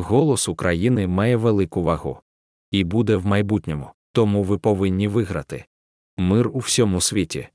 Голос України має велику вагу і буде в майбутньому, тому ви повинні виграти. Мир у всьому світі.